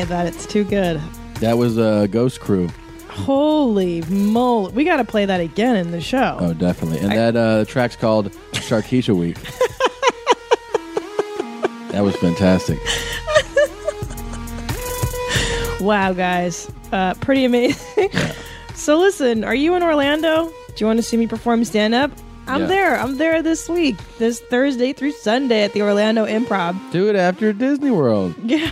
laughing that. It's too good. That was a uh, Ghost Crew. Holy moly. We got to play that again in the show. Oh, definitely. And that uh, track's called Sharkeisha Week. that was fantastic. Wow, guys. Uh, pretty amazing. so, listen, are you in Orlando? Do you want to see me perform stand up? I'm Yeah. there. I'm there this week, this Thursday through Sunday at the Orlando Improv. Do it after Disney World. Yeah.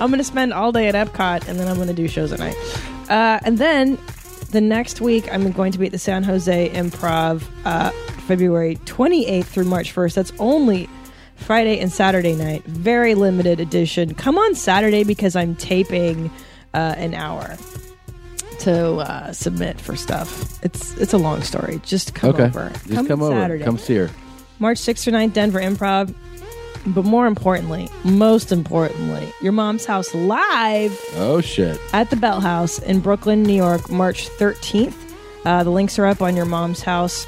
I'm going to spend all day at Epcot and then I'm going to do shows at night. Uh, and then the next week, I'm going to be at the San Jose Improv uh, February 28th through March 1st. That's only Friday and Saturday night. Very limited edition. Come on Saturday because I'm taping uh, an hour to uh, submit for stuff. It's it's a long story. Just come okay. over. Just come, over. Saturday. Come see her. March 6th or 9th, Denver Improv. But more importantly, most importantly, Your Mom's House Live Oh, shit. at the Bell House in Brooklyn, New York, March 13th. Uh, the links are up on Your Mom's House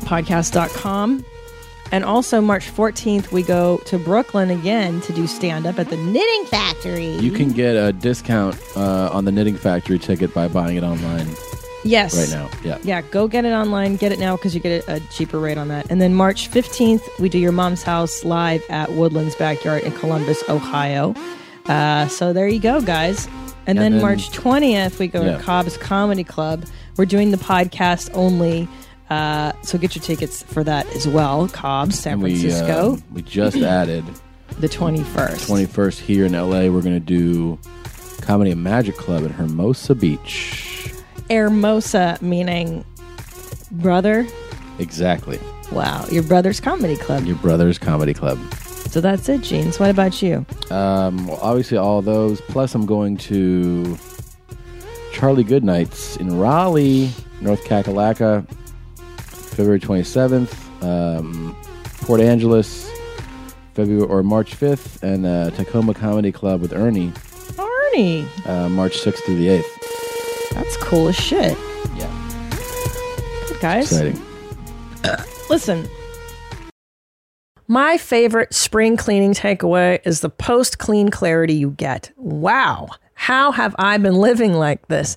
podcast.com. And also March 14th, we go to Brooklyn again to do stand up at the Knitting Factory. You can get a discount uh, on the Knitting Factory ticket by buying it online yes. right now. Yeah. Yeah, go get it online. Get it now because you get a, cheaper rate on that. And then March 15th, we do your mom's house live at Woodlands Backyard in Columbus, Ohio. Uh, so there you go, guys. And, And then, then- March 20th, we go Yeah. to Cobb's Comedy Club. We're doing the podcast only. Uh, so get your tickets for that as well. Cobb, San we, Francisco, uh, we just added the 21st. 21st here in LA. We're going to do Comedy and Magic Club at Hermosa Beach. Hermosa, meaning brother. Exactly. Wow, your brother's comedy club. Your brother's comedy club. So that's it, Jeans. What about you? Um, well, obviously, all those. Plus, I'm going to Charlie Goodnights in Raleigh, North Kakalaka, February 27th. Um, Port Angeles, February or March 5th, and uh, Tacoma Comedy Club with Ernie, Arnie. uh, March 6th through the 8th. That's cool as shit. Yeah, Good, guys. exciting. Listen. My favorite spring cleaning takeaway is the post clean clarity you get. Wow. How have I been living like this?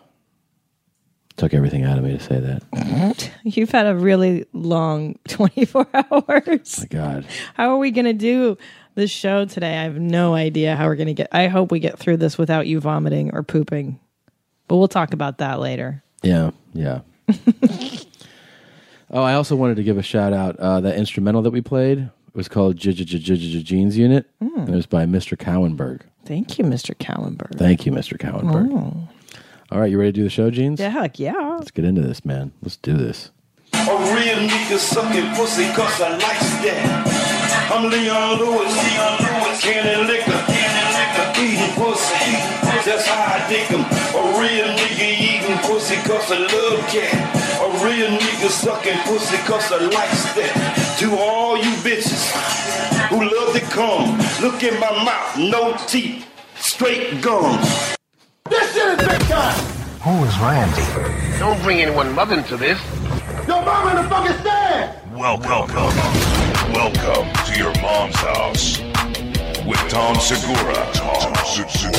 Took everything out of me to say that. You've had a really long 24 hours. My God. How are we going to do this show today? I have no idea how we're going to get. I hope we get through this without you vomiting or pooping. But we'll talk about that later. Yeah, yeah. oh, I also wanted to give a shout out. Uh, that instrumental that we played it was called Jeans Unit, and it was by Mr. Cowenberg. Thank you, Mr. Callenberg. Thank you, Mr. Cowenberg. All right, you ready to do the show, Jeans? Yeah, heck yeah. Let's get into this, man. Let's do this. A real nigga sucking pussy cause I like that. I'm Leon Lewis, Leon Lewis, canning liquor, canning liquor, eating pussy. That's how I dig 'em. A real nigga eating pussy cause I love cat. A real nigga sucking pussy cause I like that. To all you bitches who love to come, look in my mouth, no teeth, straight gums. This shit is big time. Who is Randy? Don't bring anyone mother into this. Your mom in the fucking stand! Welcome, welcome to your mom's house with Tom Segura, Tom Segura,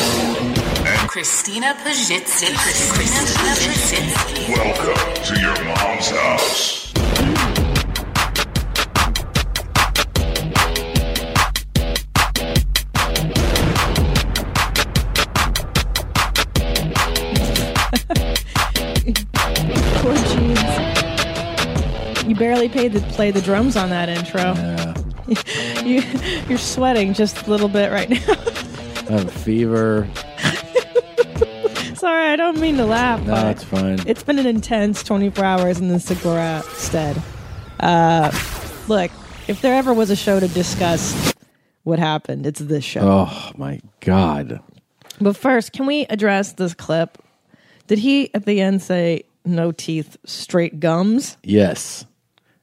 and Christina Pazsitzky. Christina Pazsitzky. welcome to your mom's house. Barely paid to play the drums on that intro. Yeah. You, you're sweating just a little bit right now. I have a fever. Sorry, I don't mean to laugh. No, but it's fine. It's been an intense 24 hours in the Segura stead. Uh, look, if there ever was a show to discuss what happened, it's this show. Oh my god. But first, can we address this clip? Did he at the end say no teeth, straight gums? Yes.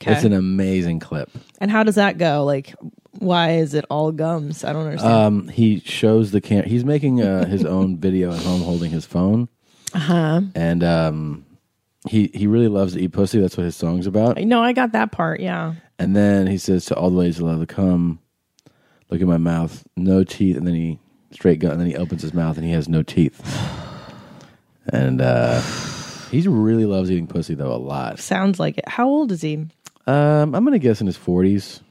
Okay. It's an amazing clip. And how does that go? Like, why is it all gums? I don't understand. Um, he shows the cam. He's making uh, his own video at home, holding his phone. Uh huh. Uh-huh. And um, he he really loves to eat pussy. That's what his song's about. no, I got that part. Yeah. And then he says to all the ladies allowed to come, look at my mouth, no teeth, and then he straight gun, and then he opens his mouth and he has no teeth. And uh, he really loves eating pussy though a lot. Sounds like it. How old is he? Um, I'm gonna guess in his 40s.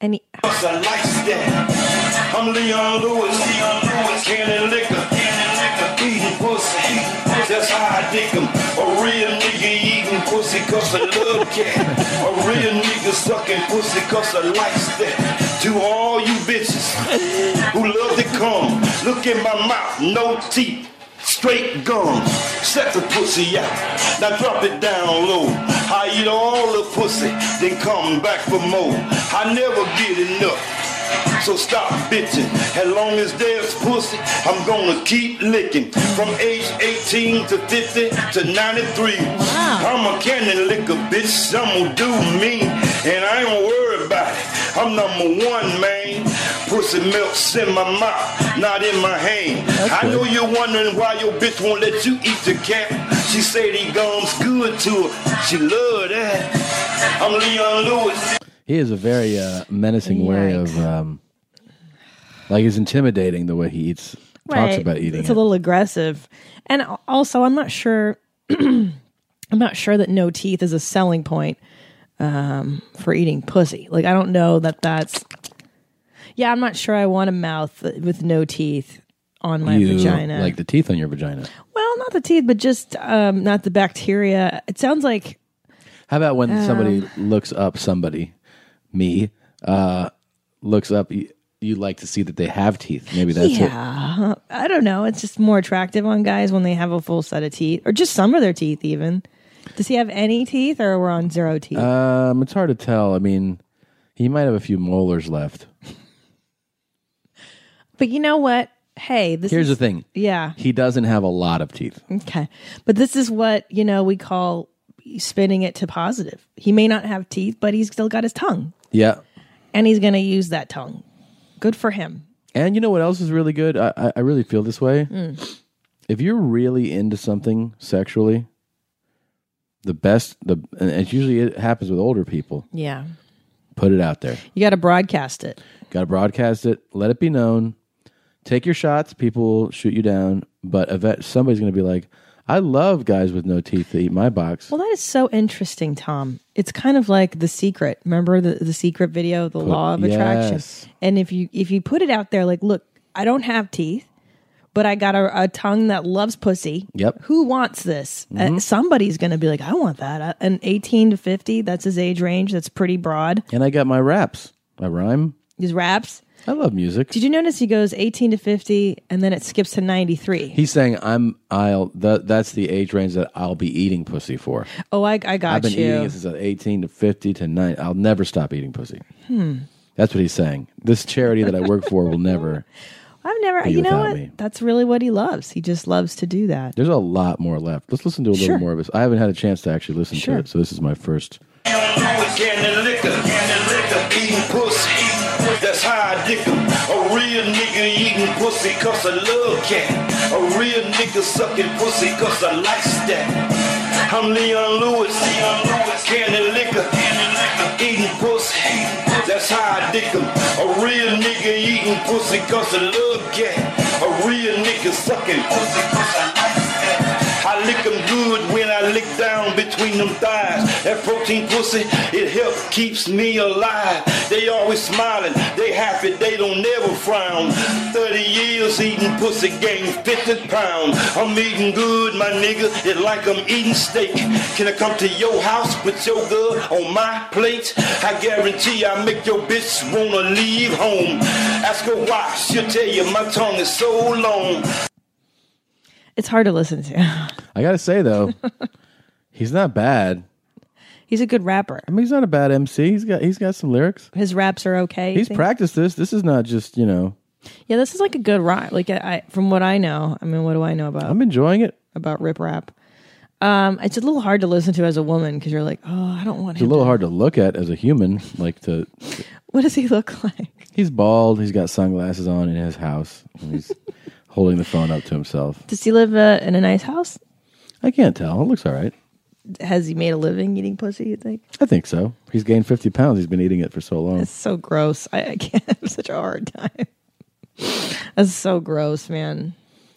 And he, Cause I like that. I'm Leon Lewis, Leon Lewis, canning liquor, canning liquor, eating pussy. That's how I dig 'em. A real nigga eating pussy cause I love cat. A real nigga sucking pussy cause I like that. To all you bitches who love to come, look in my mouth, no teeth. Straight gums, set the pussy out. Now drop it down low. I eat all the pussy, then come back for more. I never get enough. So stop bitching. As long as there's pussy, I'm gonna keep licking. From age 18 to 50 to 93. I'm a cannon liquor, bitch. I'm gonna do me. And I ain't worried about it. I'm number one, man. Pussy melts in my mouth, not in my hand. I know you're wondering why your bitch won't let you eat the cat. She say these gums good to her. She love that. I'm Leon Lewis. He has a very uh, menacing way of, um, like, he's intimidating the way he eats, talks about eating It's it. a little aggressive. And also, I'm not sure. I'm not sure that no teeth is a selling point um, for eating pussy. Like, I don't know that that's. Yeah, I'm not sure I want a mouth with no teeth on my you vagina. like the teeth on your vagina. well, not the teeth, but just um, not the bacteria. It sounds like How about when Um, somebody looks up somebody, me, uh, looks up, you, you like to see that they have teeth. Maybe that's it. yeah, I don't know. It's just more attractive on guys when they have a full set of teeth, or just some of their teeth. Even does he have any teeth, or we're on zero teeth? Um, it's hard to tell. I mean, he might have a few molars left. But you know what? Hey, this Here's is, the thing. Yeah. He doesn't have a lot of teeth. Okay. But this is what, you know, we call spinning it to positive. He may not have teeth, but he's still got his tongue Yeah. and he's going to use that tongue. Good for him. And you know what else is really good? I, I, I really feel this way. Mm. If you're really into something sexually, the best, the and it's usually it happens with older people. Yeah. Put it out there. You got to broadcast it. Got to broadcast it. Let it be known. Take your shots. People will shoot you down, but event, somebody's going to be like, "I love guys with no teeth to eat my box." Well, that is so interesting, Tom. It's kind of like the secret. Remember the, the secret video, the law of attraction? yes. And if you if you put it out there like, look, I don't have teeth, but I got a, a tongue that loves pussy. Yep. Mm-hmm. Who wants this? Uh, somebody's going to be like, I want that. Uh, An 18 to 50, that's his age range. That's pretty broad. And I got my raps. I rhyme. His raps. I love music. Did you notice he goes 18 to 50 and then it skips to 93? He's saying I'm I'll that that's the age range that I'll be eating pussy for. oh, I, I got I've been you. eating it since I'm 18 to 50 to 9. I'll never stop eating pussy. Hmm. That's what he's saying. This charity that I work for will never. I've never, Be you know what? me. That's really what he loves. He just loves to do that. There's a lot more left. Let's listen to a little Sure. more of this. I haven't had a chance to actually listen Sure. to it, so this is my first. Candy liquor, candy liquor, eating pussy. That's how I dick 'em. A real nigga eating pussy cause I love cat. A real nigga sucking pussy cause I like that. I'm Leon Lewis, candy liquor, eating pussy. That's how I dick 'em. A real nigga eating pussy cause I love cat. A real nigga sucking pussy cause I like that. I lick 'em between them thighs. That protein pussy, it help keeps me alive. They always smiling, they happy, they don't never frown. 30 years eating pussy, gained 50 pounds. I'm eating good, my nigga, it like I'm eating steak. Can I come to your house, put your girl on my plate? I guarantee I make your bitch wanna leave home. Ask her why, she'll tell you my tongue is so long. It's hard to listen to. I gotta say though, he's not bad. He's a good rapper. I mean, he's not a bad MC. He's got he's got some lyrics. His raps are okay. He's think? practiced this. This is not just you know. Yeah, this is like a good rap. Like I, I, from what I know, I mean, what do I know about I'm enjoying it. about rip rap? Um, it's a little hard to listen to as a woman because you're like, oh, I don't want It's a him. little hard to look at as a human. Like to, What does he look like? he's bald. He's got sunglasses on in his house. And he's holding the phone up to himself. Does he live uh, in a nice house? I can't tell. It looks all right. Has he made a living eating pussy? You think? I think so. He's gained 50 pounds. He's been eating it for so long. It's so gross. I, I can't have such a hard time. That's so gross, man.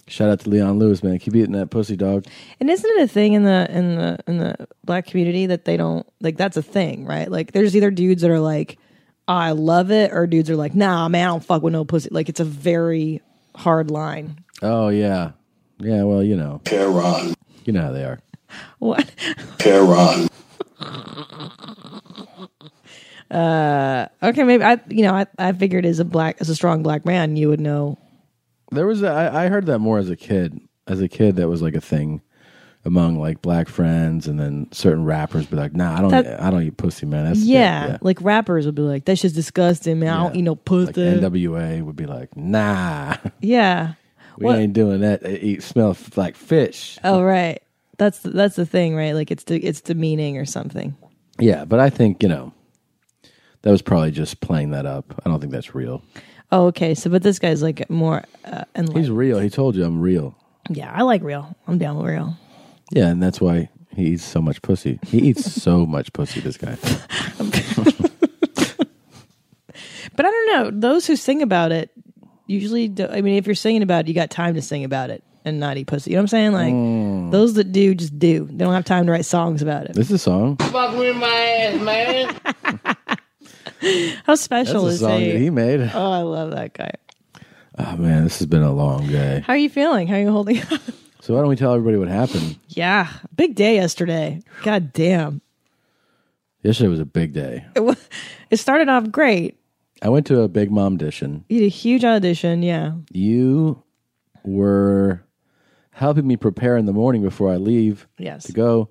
Shout out to Leon Lewis, man. Keep eating that pussy, dog. And isn't it a thing in the in the in the black community that they don't like? That's a thing, right? Like, there's either dudes that are like, oh, "I love it," or dudes are like, "Nah, man, I don't fuck with no pussy." Like, it's a very hard line. Oh, yeah. Yeah, well, you know. Tehran. You know how they are. What? Tehran. Uh, okay, maybe I, you know, I, I figured as a black, as a strong black man, you would know. There was a, I, I heard that more as a kid. As a kid, that was like a thing among like black friends, and then certain rappers be like, "Nah, I don't, That- I don't eat pussy, man." That's Yeah, like rappers would be like, "That's just disgusting, man. I don't Yeah. eat no Like pussy." NWA would be like, "Nah, yeah. we What- ain't doing that. They eat smell f- like fish." Oh, right. That's the, that's the thing, right? Like it's de- it's demeaning or something. Yeah, but I think you know that was probably just playing that up. I don't think that's real. Oh, okay. So, but this guy's like more uh, and He's real. He told you I'm real. yeah. I like real. I'm down with real. Yeah, and that's why he eats so much pussy. He eats so much pussy. This guy. But I don't know. Those who sing about it usually, do, I mean, if you're singing about it, you got time to sing about it and naughty pussy. You know what I'm saying? Like mm. those that do just do. They don't have time to write songs about it. This is a song. Fuck with my ass, man. How special That's special a is song he? that he made. Oh, I love that guy. Oh man, this has been a long day. How are you feeling? How are you holding up? So why don't we tell everybody what happened? yeah, big day yesterday. God damn. Yesterday was a big day. It, wa- it started off great. I went to a Big Mom audition. You did a huge audition. Yeah. You were helping me prepare in the morning before I leave Yes. to go,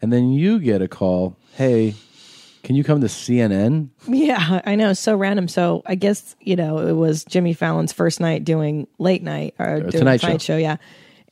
and then you get a call. Hey, can you come to CNN? Yeah, I know. So random. So I guess, you know, it was Jimmy Fallon's first night doing late night or doing Tonight Show. show. Yeah.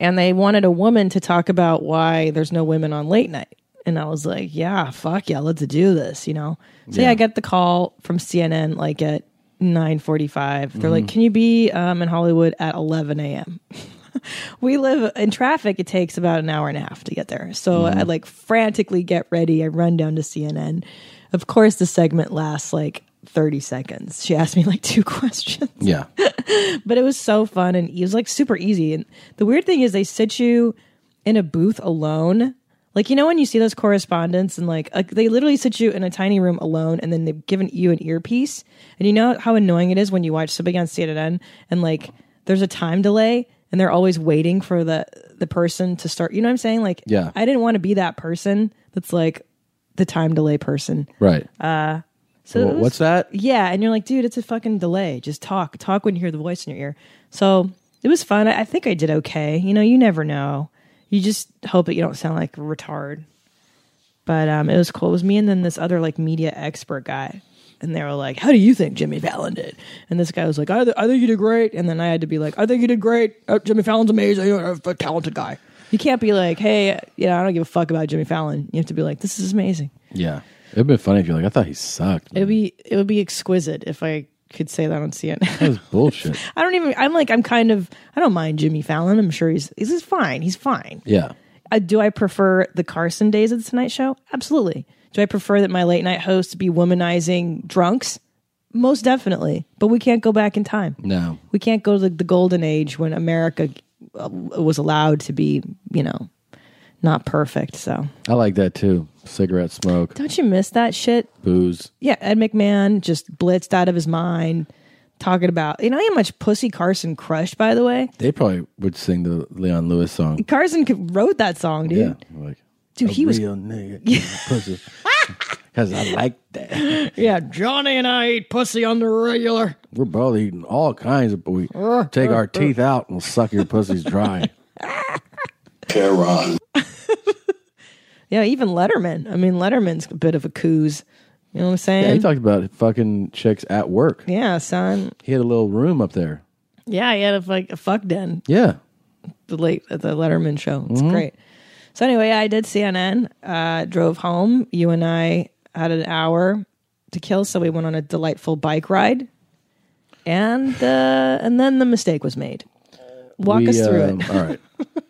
And they wanted a woman to talk about why there's no women on late night. And I was like, yeah, fuck yeah, let's do this, you know? So yeah, I get the call from CNN like at 945. They're like, can you be um, in Hollywood at 11 a.m.? we live in traffic. It takes about an hour and a half to get there. So I mm-hmm. like frantically get ready. I run down to CNN. Of course, the segment lasts like 30 seconds. She asked me like two questions, Yeah, but it was so fun and it was like super easy. And the weird thing is, they sit you in a booth alone. Like, you know, when you see those correspondents and like, like they literally sit you in a tiny room alone and then they've given you an earpiece. And you know how annoying it is when you watch somebody on CNN and like there's a time delay and they're always waiting for the the person to start. You know what I'm saying? Like, Yeah. I didn't want to be that person that's like the time delay person. right. Uh, So Well, was- what's that? Yeah, and you're like, dude, it's a fucking delay. Just talk, talk when you hear the voice in your ear. So it was fun. I, I think I did okay. You know, you never know. You just hope that you don't sound like a retard. But um, it was cool. It was me and then this other like media expert guy, and they were like, "How do you think Jimmy Fallon did?" And this guy was like, "I, th- I think you did great." And then I had to be like, "I think you did great. Uh, Jimmy Fallon's amazing. You're a talented guy." You can't be like, "Hey, you know, I don't give a fuck about Jimmy Fallon." You have to be like, "This is amazing." Yeah, it'd been funny if you're like, I thought he sucked. It would be it would be exquisite if I could say that on CNN. That was bullshit. I don't even. I'm like I'm kind of. I don't mind Jimmy Fallon. I'm sure he's he's, he's fine. He's fine. yeah, Uh, do I prefer the Carson days of the Tonight Show? Absolutely. Do I prefer that my late night hosts be womanizing drunks? Most definitely. But we can't go back in time. No. We can't go to the, the golden age when America uh, was allowed to be, you know, not perfect. So I like that too. Cigarette smoke, don't you miss that shit? booze. Yeah, Ed McMahon just blitzed out of his mind talking about, you know how much pussy Carson crushed, by the way? They probably would sing the Leon Lewis song. Carson wrote that song, dude. Yeah. Like, Dude, a he was real nigga. pussy. Because I like that. Yeah, Johnny and I eat pussy on the regular. We're both eating all kinds of. We take our teeth out and we'll suck your pussies dry. Tehran. Yeah, even Letterman. I mean, Letterman's a bit of a coos. You know what I'm saying? Yeah, he talked about fucking chicks at work. Yeah, son. He had a little room up there. Yeah, he had a, like a fuck den. Yeah. The late the Letterman show. It's Mhm. great. So anyway, I did CNN. Uh, drove home. You and I had an hour to kill, so we went on a delightful bike ride, and uh, and then the mistake was made. Walk We, us through um, it. All right.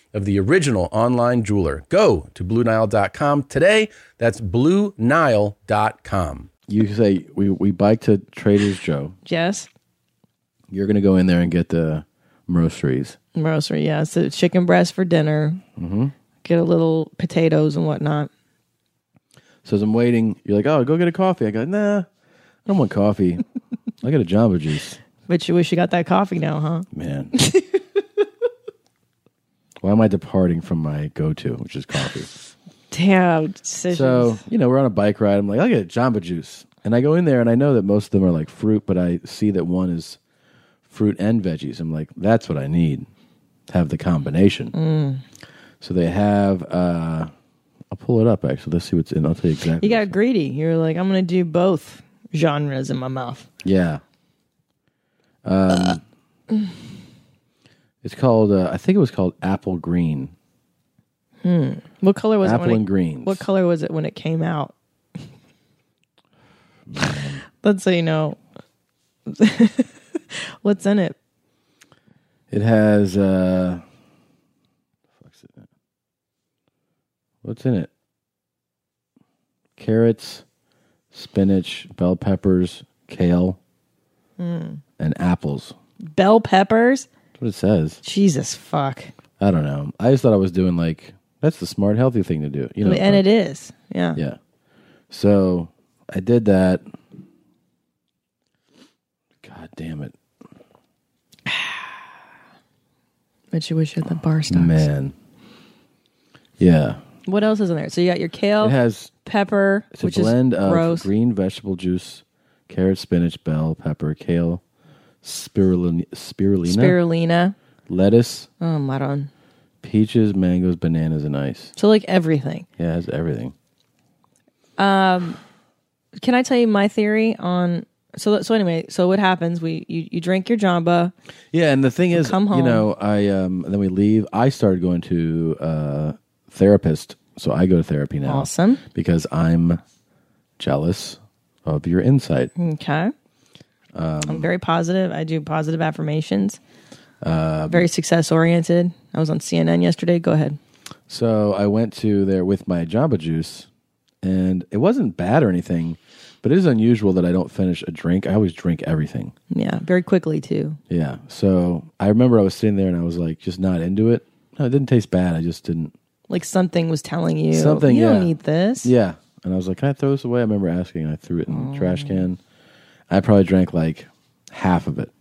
of the original online jeweler. Go to BlueNile.com today. That's BlueNile.com. You say we, we bike to Trader's Joe. Yes. You're going to go in there and get the groceries. Grocery, yeah. So chicken breast for dinner. Mm-hmm. Get a little potatoes and whatnot. So as I'm waiting, you're like, oh, go get a coffee. I go, nah, I don't want coffee. I got a Jamba Juice. But you wish you got that coffee now, huh? Man. Why am I departing from my go to, which is coffee? Damn decisions. So, you know, we're on a bike ride. I'm like, I'll get Jamba Juice. And I go in there and I know that most of them are like fruit, but I see that one is fruit and veggies. I'm like, that's what I need. Have the combination. Mm. So they have, uh, I'll pull it up actually. Let's see what's in. I'll tell you exactly. You got greedy. You're like, I'm going to do both genres in my mouth. Yeah. Um, it's called, uh, I think it was called Apple Green. Hmm. What color was Apple it? and it, greens. What color was it when it came out? Let's say you know. What's in it? It has, uh? What's in it? Carrots, spinach, bell peppers, kale, Hmm. and apples. Bell peppers. What it says. Jesus fuck. I don't know. I just thought I was doing like that's the smart, healthy thing to do. You know, and it is. Yeah. Yeah. So I did that. God damn it, But you wish you had the bar stocks. man. Yeah. What else is in there? So you got your kale, It has pepper, it's a which blend is of gross. green vegetable juice, carrot, spinach, bell pepper, kale, spirulina, spirulina, spirulina, lettuce, oh maron. peaches, mangoes, bananas, and ice. So like everything. Yeah, it has everything. Um, can I tell you my theory on? So so anyway, so what happens? We you, you drink your jamba. Yeah, and the thing is, come you know, I um then we leave. I started going to uh therapist, so I go to therapy now. Awesome. because I'm jealous of your insight. Okay. Um, I'm very positive. I do positive affirmations. Uh, very success oriented. I was on CNN yesterday. Go ahead. So I went to there with my Jamba Juice, and it wasn't bad or anything, but it is unusual that I don't finish a drink. I always drink everything. Yeah, very quickly too. Yeah. So I remember I was sitting there and I was like, just not into it. No, it didn't taste bad. I just didn't. Like something was telling you Something. you yeah. don't need this. Yeah. And I was like, can I throw this away? I remember asking. I threw it in the Oh. trash can. I probably drank like half of it.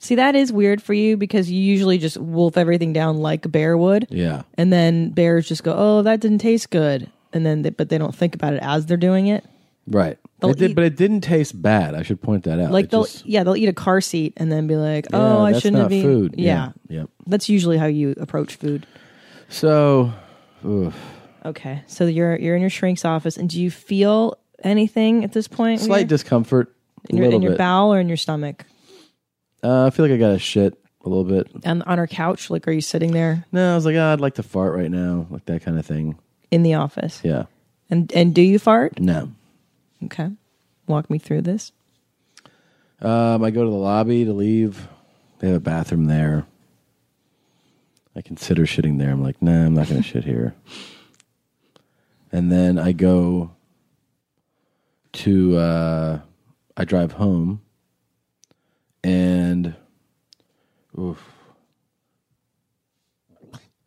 See, that is weird for you because you usually just wolf everything down like a bear would. Yeah. And then bears just go, "Oh, that didn't taste good," and then they, but they don't think about it as they're doing it. Right. They'll It did, eat- but it didn't taste bad. I should point that out. like It they'll just- yeah they'll eat a car seat and then be like, Yeah, "Oh, I that's shouldn't not have eaten food. Yeah. Yeah. Yep. that's usually how you approach food. So, oof. Okay, so you're you're in your shrink's office, and do you feel anything at this point? slight Weird? discomfort. In your, in your bit. bowel or in your stomach, Uh, I feel like I got a shit a little bit. and on our couch. Like, are you sitting there No, I was like, oh, I'd like to fart right now, like that kind of thing. in the office? Yeah. And and do you fart? No. Okay, walk me through this. Um, I go to the lobby to leave. They have a bathroom there. I consider shitting there. I'm like, nah, I'm not going to shit here. And then I go to, uh, I drive home and, oof,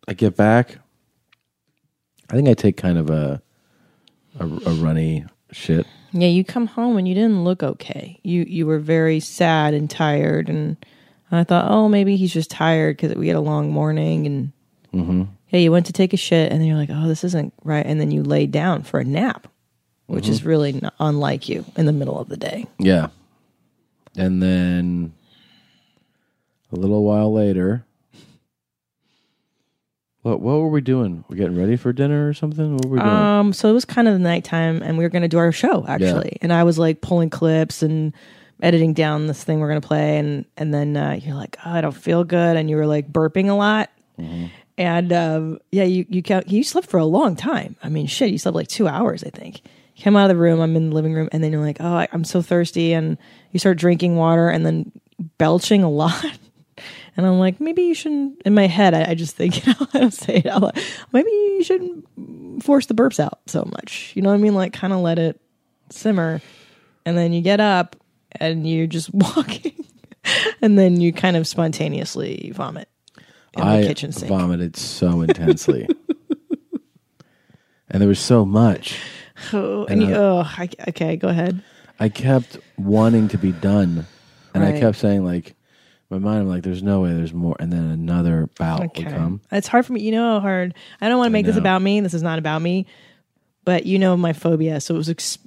I get back. I think I take kind of a, a, a runny shit. Yeah, you come home and you didn't look okay. You you were very sad and tired, and I thought, oh, maybe he's just tired because we had a long morning. And Mhm. yeah, you went to take a shit, and then you're like, oh, this isn't right. And then you laid down for a nap, which is really unlike you in the middle of the day. Yeah. And then a little while later, what what were we doing? We're getting ready for dinner or something? What were we doing? Um, so it was kind of the nighttime, and we were going to do our show actually. And I was like pulling clips and editing down this thing we're going to play, and and then uh, you're like, oh, I don't feel good, and you were like burping a lot. And um, yeah, you you count, you slept for a long time. I mean, shit, you slept like two hours, I think. Came out of the room. I'm in the living room, and then you're like, oh, I, I'm so thirsty, and you start drinking water, and then belching a lot. And I'm like, maybe you shouldn't. In my head, I, I just think, you know, I don't say it out loud. Maybe you shouldn't force the burps out so much. You know what I mean? Like, kind of let it simmer. And then you get up and you're just walking. and then you kind of spontaneously vomit in I the kitchen sink. vomited so intensely. and there was so much. Oh, And and you, I- oh, I, okay, go ahead. I kept wanting to be done. And I kept saying like my mind I'm like there's no way there's more and then another bout would come. It's hard for me. You know how hard. I don't want to make this about me. This is not about me. But you know my phobia. So it was.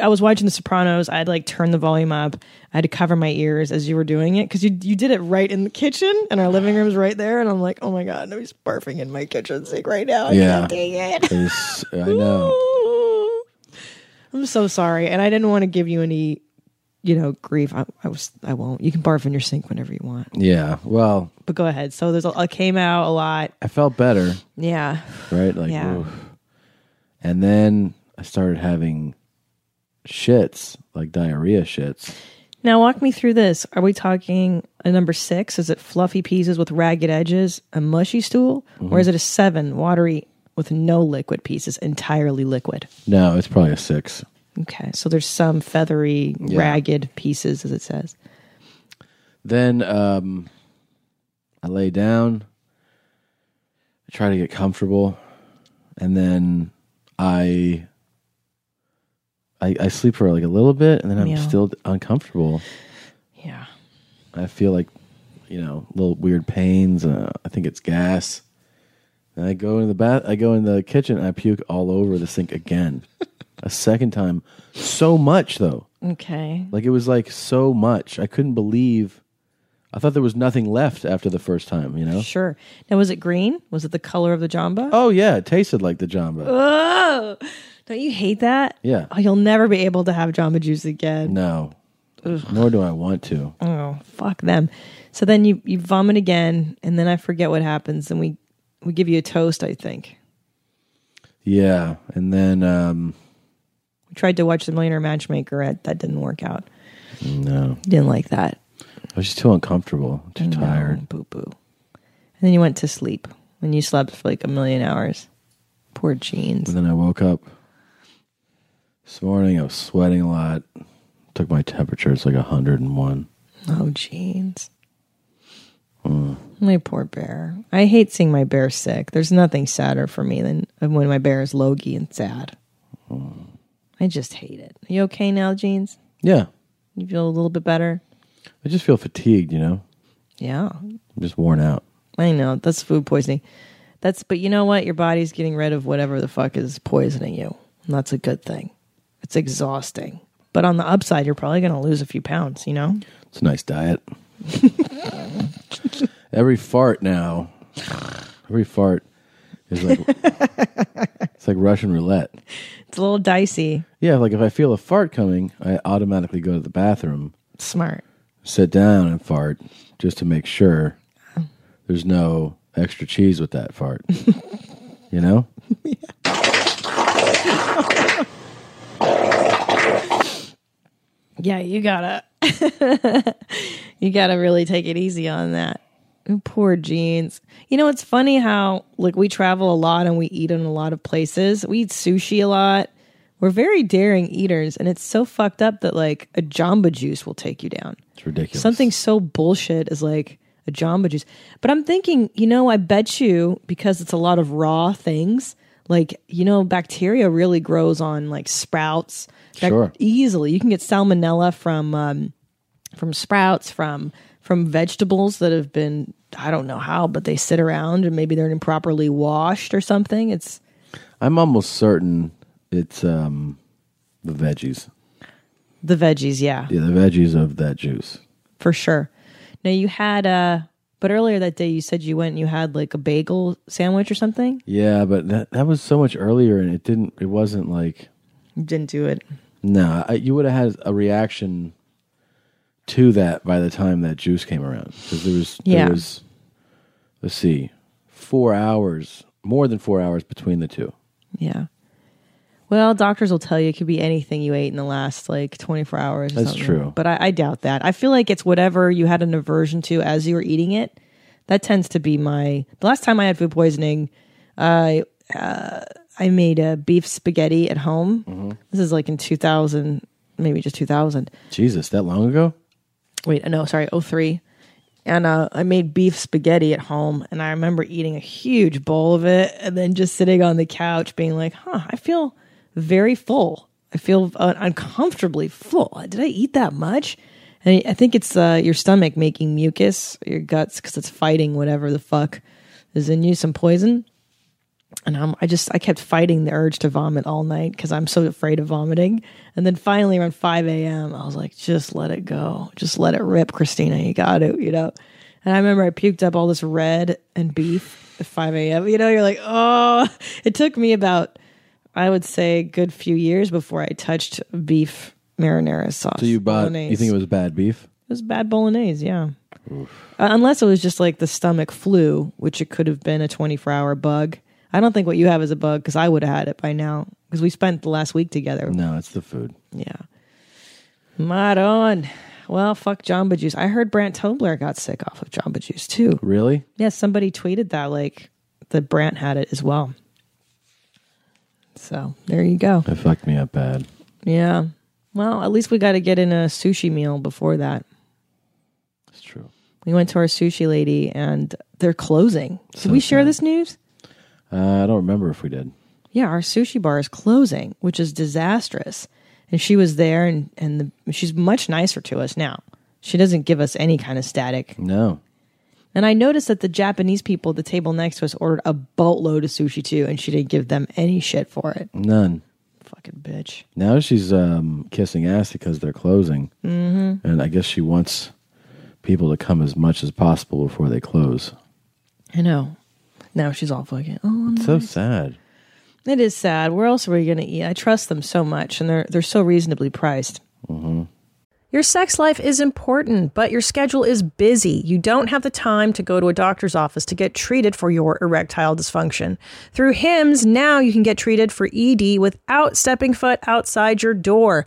I was watching The Sopranos. I had like turn the volume up. I had to cover my ears as you were doing it because you you did it right in the kitchen, and our living room's right there. And I'm like, oh my god, nobody's barfing in my kitchen sink right now. I Yeah. can't take it. I know. I'm so sorry, and I didn't want to give you any, you know, grief. I, I was. I won't. You can barf in your sink whenever you want. Yeah. Well, But go ahead. So there's. A, I came out a lot. I felt better. Yeah. right? Like, Yeah. oof. and then I started having shits, like diarrhea shits. Now walk me through this. Are we talking a number six? Is it fluffy pieces with ragged edges, a mushy stool, or mm-hmm. is it a seven, watery with no liquid pieces, entirely liquid? No, it's probably a six. Okay, so there's some feathery, Yeah. ragged pieces, as it says. Then um, I lay down, I try to get comfortable, and then I. I, I sleep for like a little bit and then I'm Yeah. still uncomfortable. Yeah. I feel like, you know, little weird pains. Uh, I think it's gas. And I go in the bath. I go in the kitchen. I puke all over the sink again, a second time. So much though. Okay. Like it was like so much. I couldn't believe. I thought there was nothing left after the first time. You know. Sure. Now, was it green? Was it the color of the jamba? Oh yeah, it tasted like the jamba. Oh, don't you hate that? Yeah. Oh, you'll never be able to have Jamba Juice again. No. Nor do I want to. Oh, fuck them. So then you, you vomit again, and then I forget what happens, and we, we give you a toast, I think. Yeah, and then um We tried to watch The Millionaire Matchmaker, at, that didn't work out. no, Didn't like that. I was just too uncomfortable, too No, tired. Boo boo. And then you went to sleep, and you slept for like a million hours. Poor jeans. And then I woke up this morning. I was sweating a lot. Took my temperature. It's like hundred and one. Oh, jeans. Mm. My poor bear. I hate seeing my bear sick. There's nothing sadder for me than when my bear is logy and sad. I just hate it. Are you okay now, jeans? Yeah, You feel a little bit better? I just feel fatigued. You know, Yeah. I'm just worn out. I know. That's food poisoning. That's but you know what? Your body's getting rid of whatever the fuck is poisoning you. And that's a good thing. It's exhausting. But on the upside, you're probably going to lose a few pounds, you know? It's a nice diet. every fart now, every fart is like it's like Russian roulette. It's a little dicey. Yeah, like if I feel a fart coming, I automatically go to the bathroom, Smart. sit down, and fart just to make sure there's no extra cheese with that fart. you know? Yeah, you gotta you gotta really take it easy on that. Poor jeans. You know, it's funny how like we travel a lot and we eat in a lot of places. We eat sushi a lot. We're very daring eaters, and it's so fucked up that like a Jamba Juice will take you down. It's ridiculous. Something so bullshit as like a Jamba Juice. But I'm thinking, you know, I bet you because it's a lot of raw things, like, you know, bacteria really grows on like sprouts. Bac- Sure. Easily. You can get salmonella from um from sprouts, from from vegetables that have been I don't know how, but they sit around and maybe they're improperly washed or something. It's I'm almost certain it's um the veggies. the veggies, yeah. Yeah, the veggies of that juice. for sure. Now you had uh but earlier that day you said you went and you had like a bagel sandwich or something. Yeah, but that that was so much earlier, and it didn't. It wasn't like You didn't do it. no. I, you would have had a reaction to that by the time that juice came around because there was Yeah. there was let's see, four hours, more than four hours between the two. Yeah. Well, doctors will tell you it could be anything you ate in the last like 24 hours. or That's something. true. But I, I doubt that. I feel like it's whatever you had an aversion to as you were eating it. That tends to be my. The last time I had food poisoning, I uh, I made a beef spaghetti at home. Mm-hmm. This is like in 2000, maybe just 2000. Jesus, that long ago? Wait no sorry 03 and uh, i made beef spaghetti at home and i remember eating a huge bowl of it and then just sitting on the couch being like huh i feel very full. I feel uh, uncomfortably full. Did i eat that much? And i think it's uh, your stomach making mucus your guts because it's fighting whatever the fuck is in you some poison and I'm, I just I kept fighting the urge to vomit all night because I'm so afraid of vomiting. And then finally around 5 a.m. I was like, just let it go, just let it rip, Christina. You got it, you know. And I remember I puked up all this red and beef at 5 a.m. You know, you're like, oh, it took me about I would say a good few years before I touched beef marinara sauce. So you bought? bolognese. You think it was bad beef? It was bad bolognese, yeah. Uh, unless it was just like the stomach flu, which it could have been a 24 hour bug. I don't think what you have is a bug because I would have had it by now because we spent the last week together. No, it's the food. Yeah. Maron. Well, fuck Jamba Juice. I heard Brant Tobler got sick off of Jamba Juice too. Really? Yeah, somebody tweeted that like that Brant had it as well. So there you go. It fucked me up bad. Yeah. Well, at least we got to get in a sushi meal before that. It's true. We went to our sushi lady and they're closing. Did we share this news? Uh, I don't remember if we did. Yeah, our sushi bar is closing, which is disastrous. And she was there and, and the, she's much nicer to us now. She doesn't give us any kind of static. No. And I noticed that the Japanese people at the table next to us ordered a boatload of sushi too, and she didn't give them any shit for it. None. Fucking bitch. Now she's um, kissing ass because they're closing, Mhm. and I guess she wants people to come as much as possible before they close. I know. Now she's all fucking. Oh, I'm It's so sad. It is sad. Where else are we going to eat? I trust them so much, and they're they're so reasonably priced. Mm-hmm. Your sex life is important, but your schedule is busy. You don't have the time to go to a doctor's office to get treated for your erectile dysfunction. Through HIMS, now you can get treated for ED without stepping foot outside your door.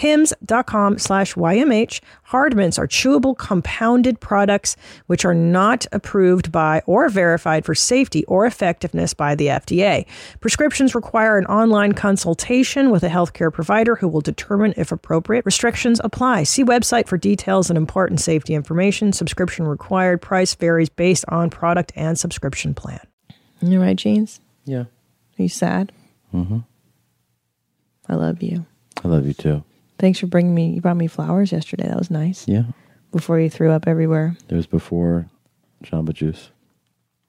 Hims.com slash YMH. Hard mints are chewable compounded products which are not approved by or verified for safety or effectiveness by the FDA. Prescriptions require an online consultation with a healthcare provider who will determine if appropriate. Restrictions apply. See website for details and important safety information. Subscription required. Price varies based on product and subscription plan. You right, Jeans? Yeah. Are you sad? Mm-hmm. I love you. I love you too. Thanks for bringing me. You brought me flowers yesterday. That was nice. Yeah. Before you threw up everywhere. It was before Jamba Juice.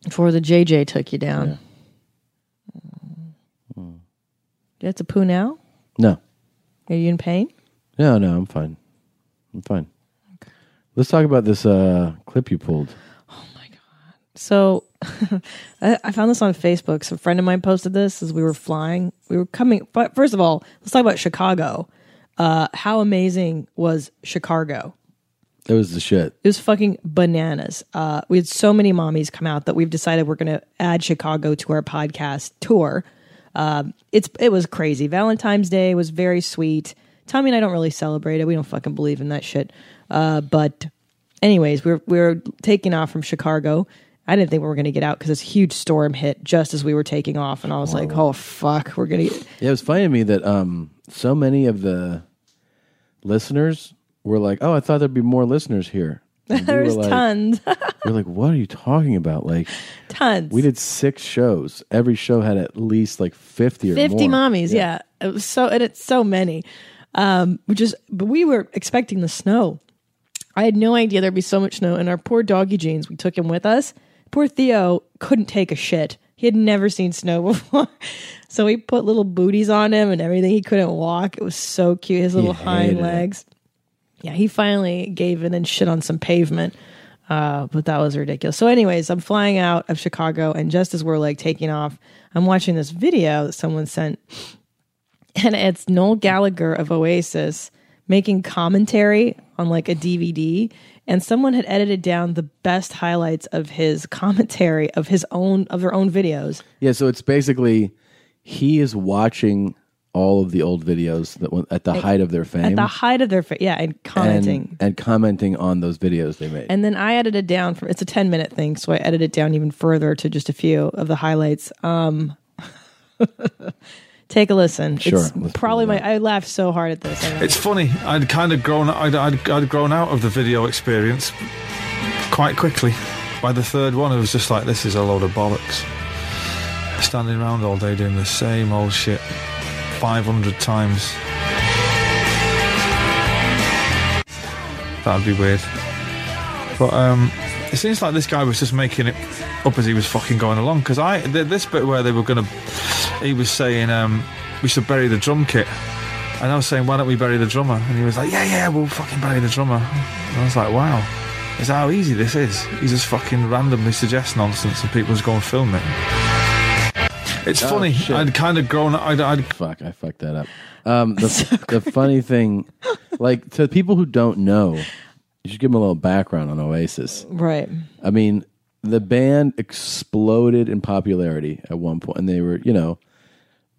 Before the JJ took you down. Hmm. You have to poo now? No. Are you in pain? No, no, I'm fine. I'm fine. Okay. Let's talk about this uh, clip you pulled. Oh my god! So I, I found this on Facebook. So a friend of mine posted this as we were flying. We were coming. But first of all, let's talk about Chicago. Uh, how amazing was Chicago? It was the shit. It was fucking bananas. Uh, we had so many mommies come out that we've decided we're going to add Chicago to our podcast tour. Um, it's it was crazy. Valentine's Day was very sweet. Tommy and I don't really celebrate it. We don't fucking believe in that shit. Uh, but anyways, we're we're taking off from Chicago. I didn't think we were going to get out because this huge storm hit just as we were taking off, and I was like, "Oh fuck, we're gonna." Get... Yeah, it was funny to me that um, so many of the listeners were like, "Oh, I thought there'd be more listeners here." We There's like- tons, We're like, "What are you talking about?" Like, tons. we did six shows. Every show had at least like fifty or 50 more. mommies yeah. it was so and it's so many um which is but we were expecting the snow i had no idea there'd be so much snow and our poor doggy jeans we took him with us poor theo couldn't take a shit. He had never seen snow before. So we put little booties on him and everything. He couldn't walk. It was so cute his little hind it. legs. Yeah he finally gave in and shit on some pavement. Uh, but that was ridiculous. So, anyways, I'm flying out of Chicago, and just as we're like taking off, I'm watching this video that someone sent, and it's Noel Gallagher of Oasis making commentary on like a DVD, and someone had edited down the best highlights of his commentary of his own of their own videos. Yeah, so it's basically he is watching all of the old videos that went at the height of their fame at the height of their fa- yeah, and commenting. and, and commenting on those videos they made. And then I edited down from it's a 10 minute thing, so I edited it down even further to just a few of the highlights. Um take a listen. Sure, It's probably my I laughed so hard at this. It's funny. I'd kind of grown. I'd, I'd, I'd grown out of the video experience quite quickly. By the third one, it was just like, this is a load of bollocks. Standing around all day doing the same old shit, five hundred times. That'd be weird. But um, it seems like this guy was just making it up as he was fucking going along. Because I, th- this bit where they were gonna, he was saying um, we should bury the drum kit. And I was saying, why don't we bury the drummer? And he was like, yeah, yeah, we'll fucking bury the drummer. And I was like, wow, is how easy this is? He just fucking randomly suggests nonsense and people just go and film it. It's Oh, funny. shit. I'd kind of grown. I'd, I'd fuck. I fucked that up. Um, the, the funny thing, like to people who don't know, you should give them a little background on Oasis. Right. I mean, the band exploded in popularity at one point, and they were, you know,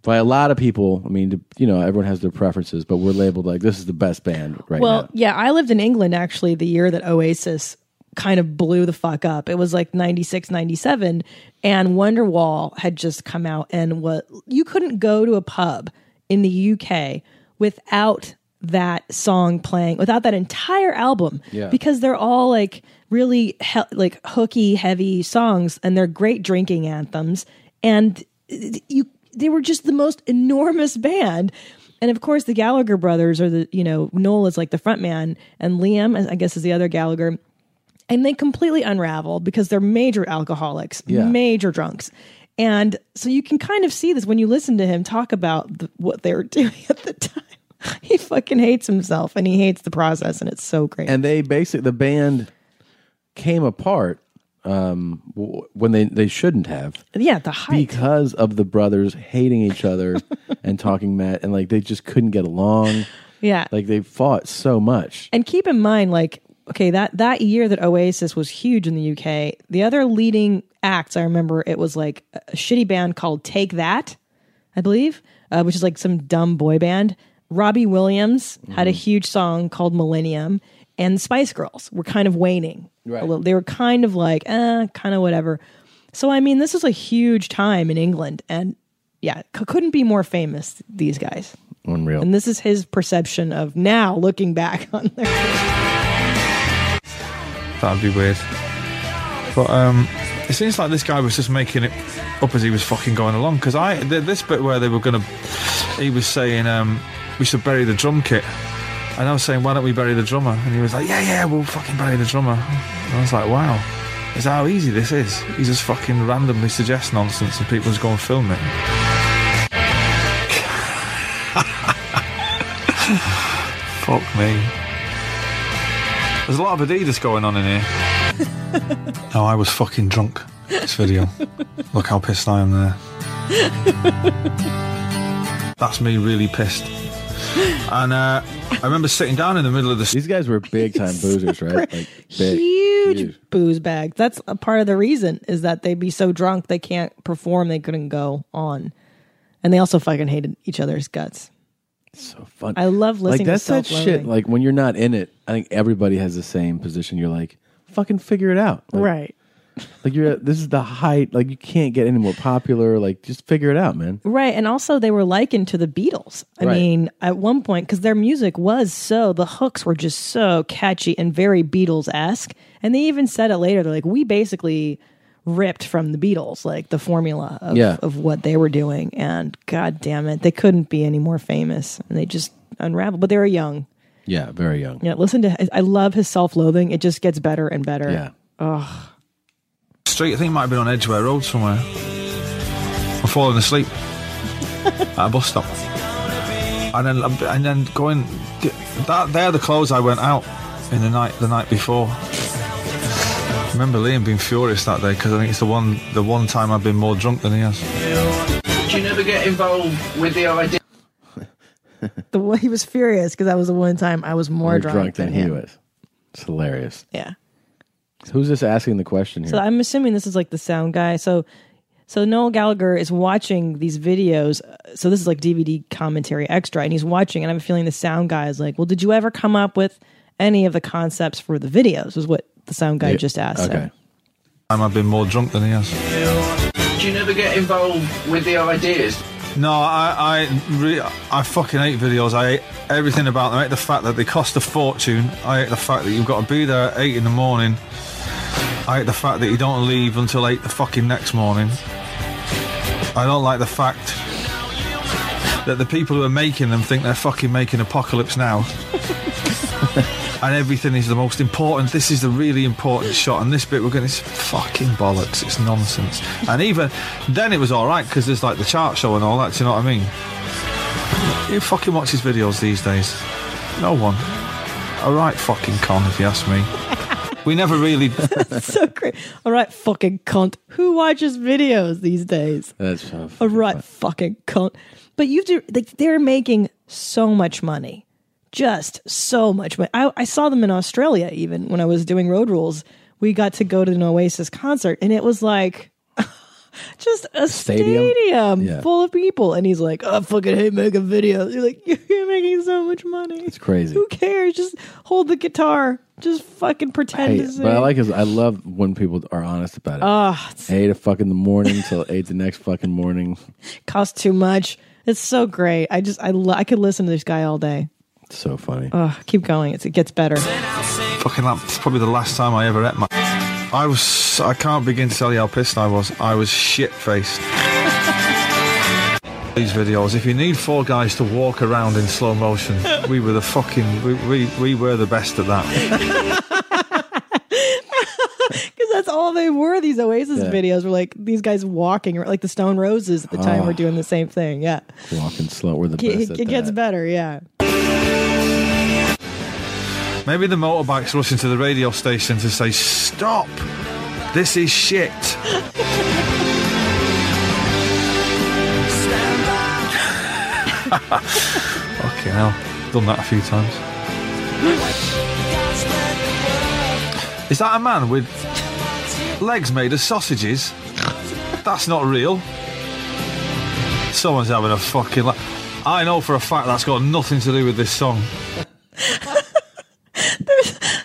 by a lot of people. I mean, you know, everyone has their preferences, but we're labeled like this is the best band right well, now. yeah, I lived in England actually the year that Oasis kind of blew the fuck up. It was like 96, 97, and Wonderwall had just come out, and what you couldn't go to a pub in the UK without that song playing, without that entire album, Yeah. because they're all like really he- like hooky, heavy songs, and they're great drinking anthems, and you they were just the most enormous band. And of course, the Gallagher brothers are the, you know, Noel is like the front man, and Liam, I guess, is the other Gallagher. And they completely unraveled because they're major alcoholics, Yeah. major drunks. And so you can kind of see this when you listen to him talk about the, what they were doing at the time. He fucking hates himself and he hates the process, and it's so great. and they basically the band came apart um, w- when they they shouldn't have yeah, the height. because of the brothers hating each other and talking mad and like they just couldn't get along. Yeah. like they fought so much. And keep in mind, like, okay, that that year that Oasis was huge in the UK, the other leading acts, I remember it was like a shitty band called Take That, I believe, uh, which is like some dumb boy band. Robbie Williams had a huge song called Millennium, and the Spice Girls were kind of waning. Right. A little. They were kind of like, eh, kind of whatever. So I mean, this was a huge time in England, and yeah, c- couldn't be more famous. These guys. Unreal. And this is his perception of now looking back on their. That'd be weird. But um, it seems like this guy was just making it up as he was fucking going along. Because I th- this bit where they were gonna, he was saying um, we should bury the drum kit, and I was saying why don't we bury the drummer? And he was like, yeah, yeah, we'll fucking bury the drummer. And I was like, wow, is that how easy this is? He just fucking randomly suggests nonsense, and people just go and film it. Fuck me. There's a lot of Adidas going on in here. oh, I was fucking drunk. This video. Look how pissed I am there. That's me really pissed. And uh, I remember sitting down in the middle of the. These guys were big time boozers, right? Like big. huge booze bag. That's a part of the reason is that they'd be so drunk they can't perform. They couldn't go on, and they also fucking hated each other's guts. So fun. I love listening like that's to that shit. Like when you're not in it, I think everybody has the same position. You're like, fucking figure it out. Like, right. Like you're. This is the height. Like you can't get any more popular. Like just figure it out, man. Right. And also, they were likened to the Beatles. I Right. mean, at one point, because their music was so, the hooks were just so catchy and very Beatles esque. And they even said it later. They're like, we basically ripped from the Beatles, like the formula of, Yeah. of what they were doing. And god damn it, they couldn't be any more famous. And they just unraveled. But they were young. Yeah, very young. Yeah. Listen to, I love his self loathing. It just gets better and better. Yeah. Oh, street. I think it might have been on Edgware Road somewhere. I'm falling asleep at a bus stop, and then and then going. That they're the clothes I went out in the night the night before. I remember Liam being furious that day because I think it's the one the one time I've been more drunk than he has. Do you never get involved with the idea? the way he was furious because that was the one time I was more More drunk, than, than he him. was. It's hilarious. Yeah. Who's this asking the question here? So I'm assuming this is like the sound guy. So so Noel Gallagher is watching these videos. uh, So this is like DVD commentary extra, and he's watching, and I'm feeling the sound guy is like, "Well, did you ever come up with any of the concepts for the videos?" Was what the sound guy Yeah, just asked. him. Time I've been more drunk than he has. Do you never get involved with the ideas? No, I I, re- I fucking hate videos. I hate everything about them. I hate the fact that they cost a fortune. I hate the fact that you've got to be there at eight in the morning. I hate the fact that you don't leave until eight the fucking next morning. I don't like the fact that the people who are making them think they're fucking making Apocalypse Now. and everything is the most important. This is the really important shot, and this bit we're going. It's fucking bollocks. It's nonsense. And even then, it was all right because there's like the chart show and all that. Do you know what I mean? Who fucking watches videos these days? No one. All right, fucking con, if you ask me. We never really. so great. All right, fucking cunt. Who watches videos these days? That's so All right, fucking cunt. But you do like they're making so much money, just so much money. I, I saw them in Australia even when I was doing Road Rules. We got to go to an Oasis concert, and it was like just a Stadium? stadium, Yeah. full of people, and he's like, "I fucking hate making videos." You're like, "You're making so much money. It's crazy. Who cares? Just hold the guitar. Just fucking I pretend hate to sing." But I like his. I love when people are honest about it. Ah, it's- eight o'clock in the morning till eight the next fucking morning. costs too much. It's so great. I just I lo- I could listen to this guy all day. It's so funny. Oh, keep going. It's, it gets better. Fucking that's probably the last time I ever ate my. I was. I can't begin to tell you how pissed I was. I was shit faced. These videos. If you need four guys to walk around in slow motion, we were the fucking. We, we, we were the best at that. Because that's all they were. These Oasis Yeah. videos were like these guys walking, like the Stone Roses at the time Oh. were ah. doing the same thing. Yeah, Walking slow. We're the it, best it at gets that. better. Yeah. Maybe the motorbike's rushing to the radio station to say, "Stop! This is shit." Fucking hell, done that a few times. Is that a man with legs made of sausages? That's not real. Someone's having a fucking. La- I know for a fact that's got nothing to do with this song.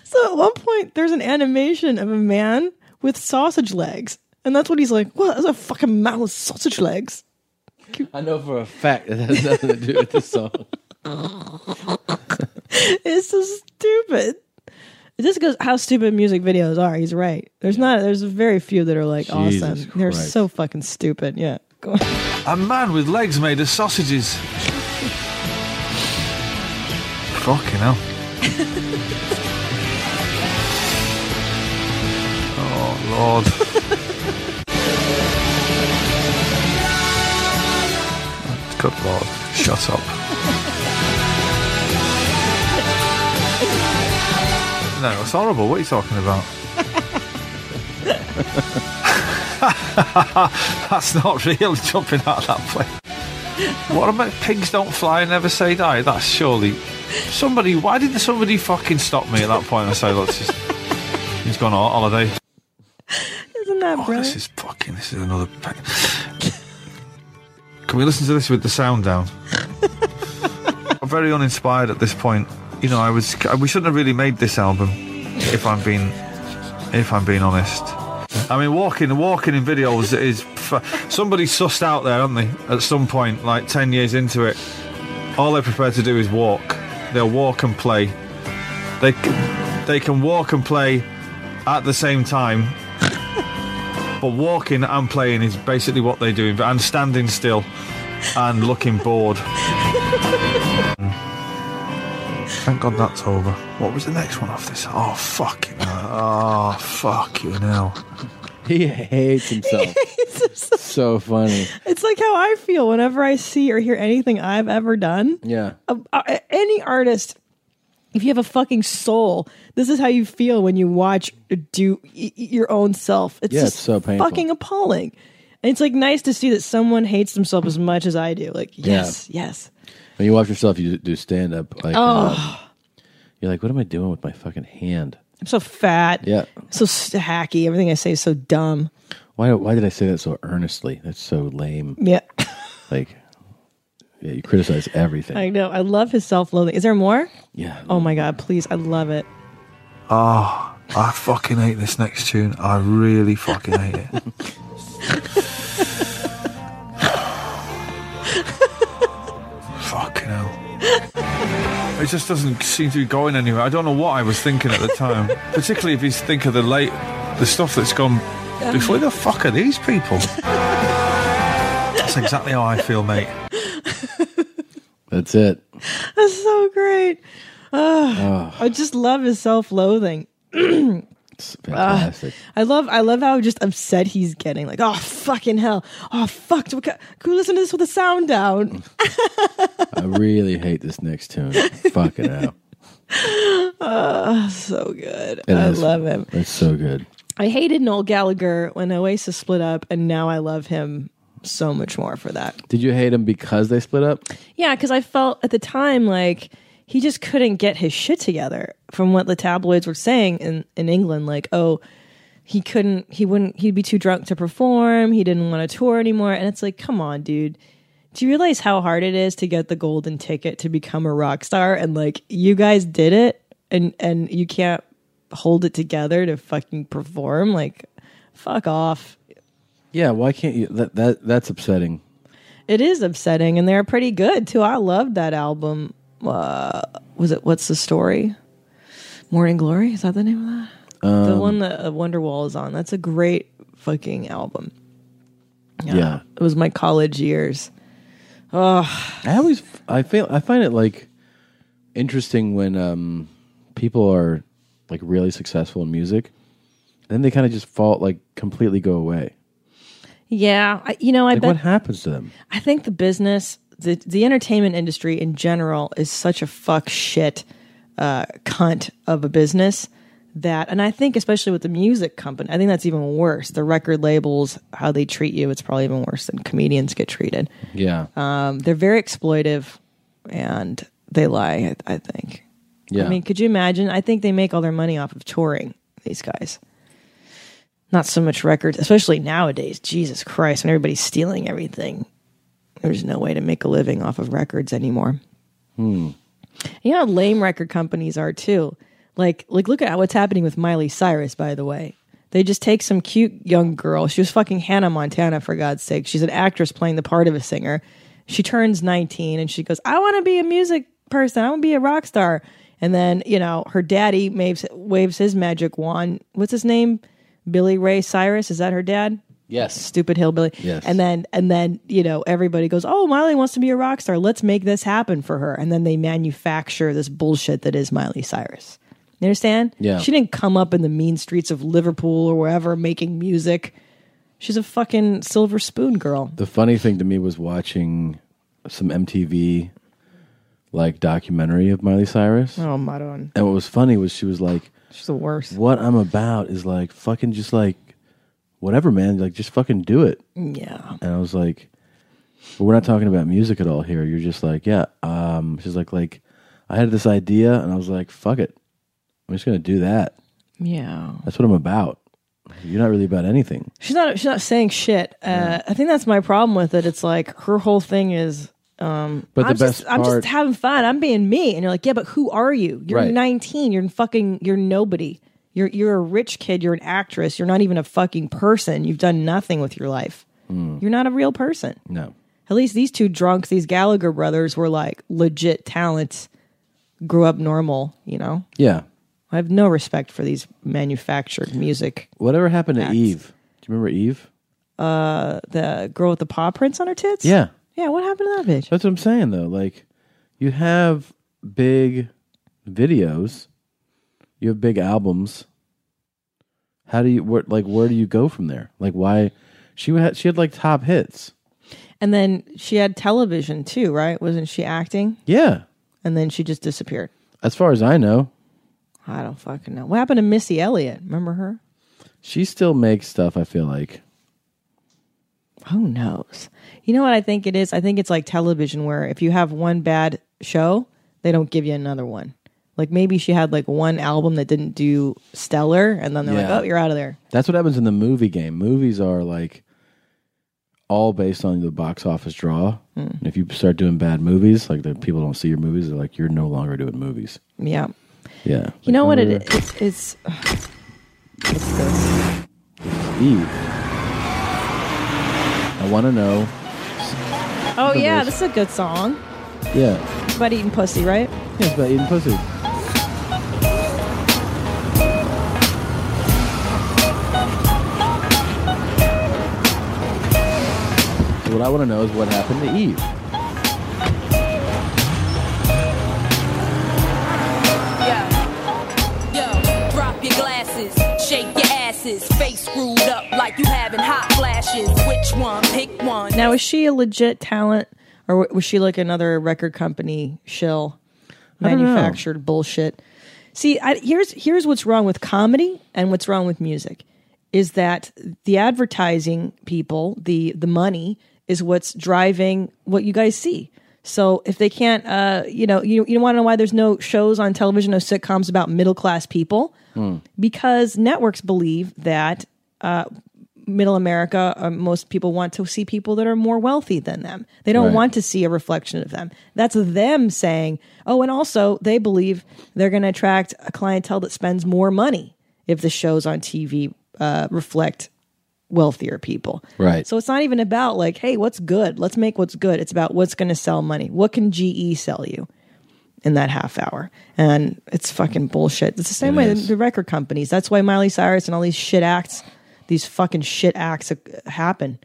So at one point, there's an animation of a man with sausage legs, and that's what he's like. What? That's a fucking man with sausage legs. I know for a fact that has nothing to do with the song. It's so stupid. It just goes how stupid music videos are. He's right. There's not. There's very few that are like Jesus awesome. They're so fucking stupid. Yeah. Go on. A man with legs made of sausages. Fucking hell. oh, Lord. Good Lord. Shut up. No, it's horrible. What are you talking about? That's not real jumping out of that plane. What about pigs don't fly and never say die? That's surely somebody. Why did somebody fucking stop me at that point and say, "Let's just." He's gone on holiday. Isn't that Oh, brilliant? this is fucking. This is another. Can we listen to this with the sound down? I'm very uninspired at this point. You know, I was. We shouldn't have really made this album, if I'm being, if I'm being honest. I mean, walking, walking in videos is somebody sussed out there, aren't they? At some point, like ten years into it, all they're prepared to do is walk. They'll walk and play. They they can walk and play at the same time. But walking and playing is basically what they're doing, and standing still and looking bored. Thank God that's over. What was the next one off this? Oh, fucking hell. Oh, fuck you now. He hates himself. so funny. It's like how I feel whenever I see or hear anything I've ever done. Yeah. Uh, uh, any artist, if you have a fucking soul, this is how you feel when you watch or do y- y- your own self. It's Yeah, just it's so painful. fucking appalling. And it's like nice to see that someone hates themselves as much as I do. Like, yes, yes. When you watch yourself, you do stand up. Like, Oh. uh, you're like, what am I doing with my fucking hand? I'm so fat. Yeah. So hacky. Everything I say is so dumb. Why? Why did I say that so earnestly? That's so lame. Yeah. Like, yeah, you criticize everything. I know. I love his self loathing. Is there more? yeah. Oh my God, please. I love it. Oh, I fucking hate this next tune. I really fucking hate it. It just doesn't seem to be going anywhere. I don't know what I was thinking at the time. Particularly if you think of the late, the stuff that's gone before. The fuck are these people? That's exactly how I feel, mate. That's it. That's so great. Ah, I just love his self-loathing. It's fantastic. I love, I love how just upset he's getting. Like, oh fucking hell! Oh fuck! Can we listen to this with the sound down? I really hate this next tune. fuck it out. Oh, so good. It I is. love him. It's so good. I hated Noel Gallagher when Oasis split up, and now I love him so much more for that. Did you hate him because they split up? Yeah, because I felt at the time like he just couldn't get his shit together from what the tabloids were saying in, in England. Like, oh, he couldn't he wouldn't he'd be too drunk to perform. He didn't want to tour anymore. And it's like come on dude. Do you realize how hard it is to get the golden ticket to become a rock star? And like you guys did it and and you can't hold it together to fucking perform? Like fuck off. Yeah, why can't you? That that that's upsetting. it is upsetting and they're pretty good too. I loved that album uh was it what's the story? Morning glory? Is that the name of that? The Um, one that uh, wonderwall is on. That's a great fucking album. Yeah. it was my college years. Oh I always I feel I find it like interesting when um people are like really successful in music, then they kind of just fall like completely go away. yeah I, you know i Like bet what happens to them? I think the business, the the entertainment industry in general, is such a fuck shit uh, cunt of a business that, and I think especially with the music company, I think that's even worse. The record labels, how they treat you, it's probably even worse than comedians get treated. Yeah. Um, they're very exploitive, and they lie. I, I think. Yeah. I mean, could you imagine? I think they make all their money off of touring. These guys. Not so much records, especially nowadays. Jesus Christ, when everybody's stealing everything, there's no way to make a living off of records anymore. Hmm. You know how lame record companies are too. Like, like look at what's happening with Miley Cyrus. By the way, they just take some cute young girl. She was fucking Hannah Montana for God's sake. She's an actress playing the part of a singer. She turns 19 and she goes, "I want to be a music person. I want to be a rock star." And then you know her daddy waves waves his magic wand. What's his name? Billy Ray Cyrus. Is that her dad? Yes. Stupid hillbilly. Yes. And then and then, you know, everybody goes, "Oh, Miley wants to be a rock star. Let's make this happen for her." And then they manufacture this bullshit that is Miley Cyrus. You understand? Yeah. She didn't come up in the mean streets of Liverpool or wherever making music. She's a fucking silver spoon girl. The funny thing to me was watching some MTV like documentary of Miley Cyrus. Oh, Madon. And what was funny was she was like, She's the worst. "What I'm about is like fucking just like whatever, man. Like just fucking do it." Yeah. And I was like, but "We're not talking about music at all here. You're just like, yeah." Um, she's like, "Like I had this idea, and I was like, fuck it. I'm just gonna do that. Yeah. That's what I'm about. You're not really about anything." She's not she's not saying shit. Uh, I think that's my problem with it. It's like her whole thing is um But the I'm just, best I'm just having fun. I'm being me. And you're like, "Yeah, but who are you? You're Right. 19. You're fucking you're nobody. You're you're a rich kid, you're an actress. You're not even a fucking person. You've done nothing with your life. Hmm. You're not a real person." No. At least these two drunks, these Gallagher brothers were like legit talents. Grew up normal, you know? Yeah. I have no respect for these manufactured music. Whatever happened to. Eve? Do you remember Eve? Uh, the girl with the paw prints on her tits. Yeah. yeah. What happened to that bitch? That's what I'm saying though. Like you have big videos, you have big albums. How do you like where do you go from there? Like why she had she had like top hits. And then she had television too, right? Wasn't she acting? Yeah. And then she just disappeared. As far as I know, I don't fucking know. What happened to Missy Elliott? Remember her? she still makes stuff, I feel like. Who knows? You know what I think it is? I think it's like television where if you have one bad show, they don't give you another one. Like maybe she had like one album that didn't do stellar and then they're Yeah. like, "Oh, you're out of there." That's what happens in the movie game. Movies are like all based on the box office draw. Hmm. And if you start doing bad movies, like the people don't see your movies, they're like you're no longer doing movies. Yeah. Yeah. You know what it Like. It's, it's what's this? Eve. I want to know. Oh yeah, this is a good song. Yeah. It's about eating pussy, right? Yeah, it's about eating pussy. I want to know is what happened to Eve. Yo, drop your glasses, shake your asses, face screwed up like you having hot flashes. Which one? Pick one. Now, is she a legit talent, or was she like another record company shill, I don't know. manufactured bullshit? See, I, here's here's what's wrong with comedy and what's wrong with music, is that the advertising people, the the money, is what's driving what you guys see. So if they can't, uh, you know, you you want to know why there's no shows on television, no sitcoms about middle class people? Hmm. because networks believe that uh, middle America, uh, most people want to see people that are more wealthy than them. They don't Right. want to see a reflection of them. That's them saying, oh, and also they believe they're going to attract a clientele that spends more money if the shows on TV uh, reflect wealthier people. Right. So it's not even about like, hey, what's good? Let's make what's good. It's about what's going to sell money. What can GE sell you? in that half hour. And it's fucking bullshit. It's the same It way the record companies. That's why Miley Cyrus and all these shit acts, these fucking shit acts uh, happen.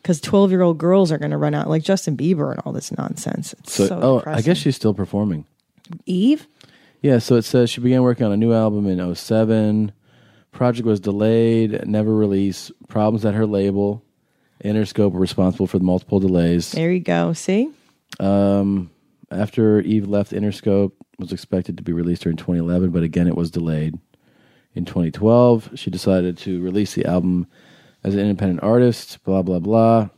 Because 12 year old girls are going to run out, like Justin Bieber and all this nonsense. It's So, so, oh, I guess she's still performing. Eve? Yeah, so it says she began working on a new album in 07. Project was delayed, never released. Problems at her label. Interscope were responsible for the multiple delays. There you go. See? Um, after Eve left Interscope, was expected to be released during 2011, but again, it was delayed. In 2012, she decided to release the album as an independent artist. Blah blah blah.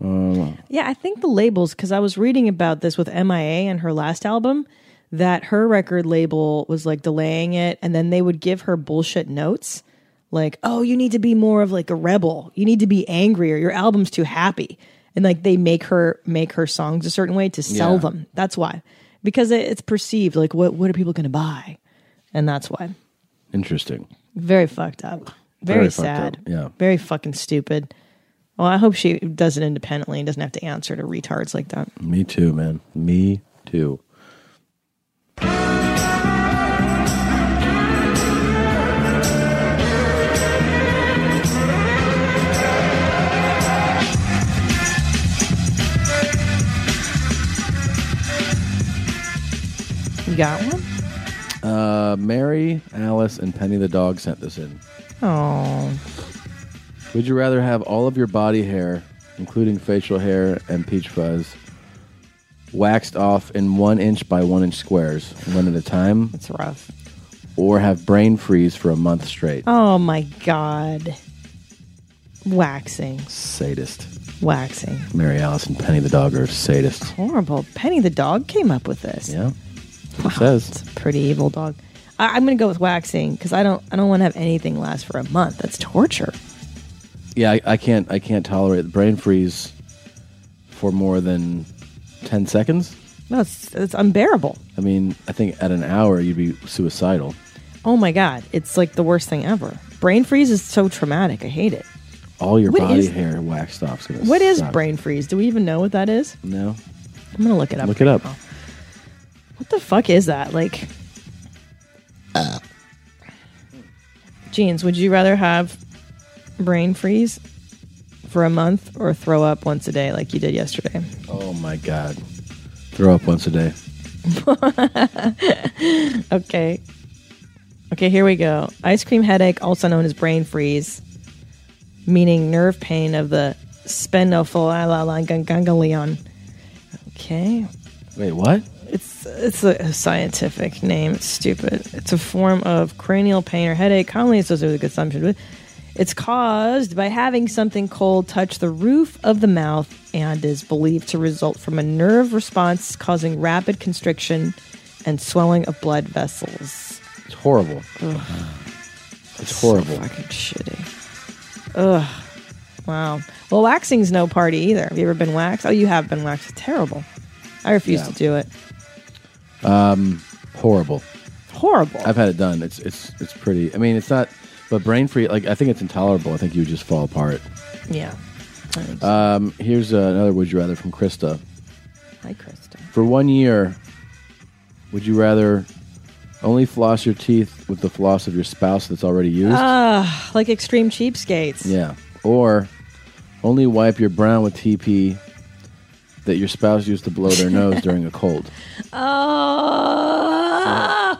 Um, Yeah, I think the labels, because I was reading about this with MIA and her last album, that her record label was like delaying it, and then they would give her bullshit notes like, oh, you need to be more of like a rebel. You need to be angrier. Your album's too happy. And like they make her make her songs a certain way to sell Yeah. them. That's why. Because it- it's perceived like what what are people gonna buy? And that's why. interesting. Very fucked up. Very, Very sad. up, yeah. Very fucking stupid. Well, I hope she does it independently and doesn't have to answer to retards like that. Me too, man. Me too. Got one? Uh, Mary, Alice, and Penny the dog sent this in. Oh. Would you rather have all of your body hair, including facial hair and peach fuzz, waxed off in one inch by one inch squares, one at a time? It's rough. Or have brain freeze for a month straight? Oh my god. Waxing. Sadist. Waxing. Mary Alice and Penny the dog are sadists. Horrible. Penny the dog came up with this. Yeah. It says. It's a pretty evil dog. I, I'm gonna go with waxing because I don't I don't want to have anything last for a month. That's torture. Yeah, I, I can't. I can't tolerate the brain freeze for more than ten seconds. No, it's, it's unbearable. I mean, I think at an hour you'd be suicidal. Oh my god, it's like the worst thing ever. Brain freeze is so traumatic. I hate it. All your What body hair waxed off. What is brain freeze? Do we even know what that is? No. I'm gonna look it up. Look it up. Oh. What the fuck is that? Like, jeans. Would you rather have brain freeze for a month or throw up once a day like you did yesterday? Oh my god. Throw up once a day. okay. Okay, here we go. Ice cream headache, also known as brain freeze, meaning nerve pain of the sphenophylganglion. Okay. Wait, what? It's it's a scientific name. It's stupid. It's a form of cranial pain or headache, commonly associated with consumption. It's caused by having something cold touch the roof of the mouth and is believed to result from a nerve response causing rapid constriction and swelling of blood vessels. It's horrible. Ugh. It's horrible. So fucking shitty. Ugh. Wow. Well, waxing's no party either. Have you ever been waxed? Oh, you have been waxed. It's terrible. I refuse Yeah. to do it. Um, horrible. Horrible. I've had it done. It's it's it's pretty. I mean, it's not. But brain free. Like I think it's intolerable. I think you would just fall apart. Yeah. Um, here's uh, another would you rather from Krista. Hi, Krista. For one year, would you rather only floss your teeth with the floss of your spouse that's already used? Ah, like extreme cheapskates. yeah. Or only wipe your brown with TP that your spouse used to blow their nose during a cold.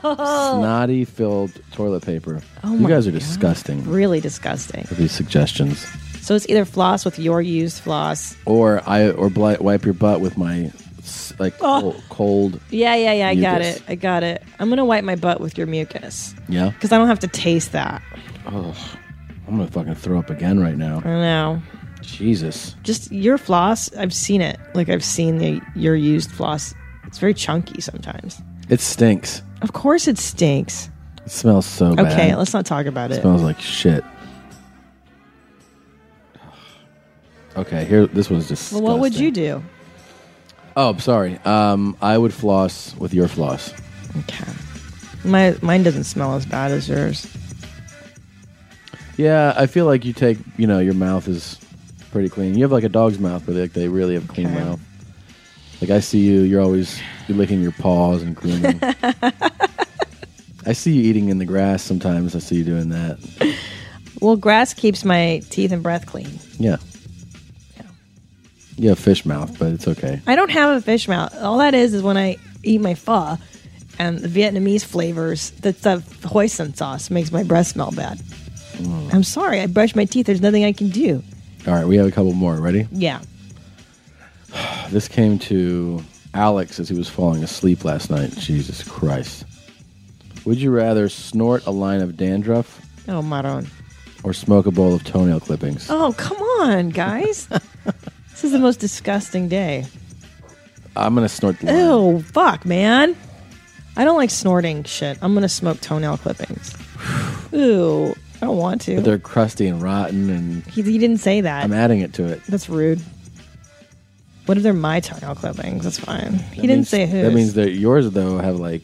Oh. Snotty filled toilet paper. Oh you my guys are God. disgusting Really disgusting. with these suggestions. So it's either floss with your used floss. Or I or bli- wipe your butt with my s- like Oh. col- cold. Yeah, yeah, yeah. I got Mucus. it. I got it. I'm gonna wipe my butt with your mucus Yeah. because I don't have to taste that. Oh, I'm gonna fucking throw up again right now. I know. Jesus. Just your floss, I've seen it. Like I've seen the, your used floss. It's very chunky sometimes. It stinks. Of course, it stinks. It smells so bad. Okay, let's not talk about It it. smells like shit. Okay, here. This was just. Well, what would you do? Oh, sorry. Um, I would floss with your floss. Okay. My mine doesn't smell as bad as yours. Yeah, I feel like you take. You know, your mouth is pretty clean. You have like a dog's mouth, but like they really have a clean Okay. mouth. Like I see you, you're always you're licking your paws and grooming. I see you eating in the grass sometimes. I see you doing that. Well, grass keeps my teeth and breath clean. Yeah. You have fish mouth, but it's okay. I don't have a fish mouth. All that is is when I eat my pho and the Vietnamese flavors, that's the hoisin sauce makes my breath smell bad. Mm. I'm sorry. I brush my teeth. There's nothing I can do. All right, we have a couple more. Ready? Yeah. This came to Alex as he was falling asleep last night. Jesus Christ. Would you rather snort a line of dandruff Oh, Maron. or smoke a bowl of toenail clippings? Oh, come on, guys. this is the most disgusting day. I'm going to snort the line. Ew, fuck, man. I don't like snorting shit. I'm gonna smoke toenail clippings. Ew, I don't want to. But they're crusty and rotten, and He, he didn't say that. I'm adding it to it. That's rude. What if they're my toenail clippings? That's fine. He That didn't means- say who. That means that yours, though, have like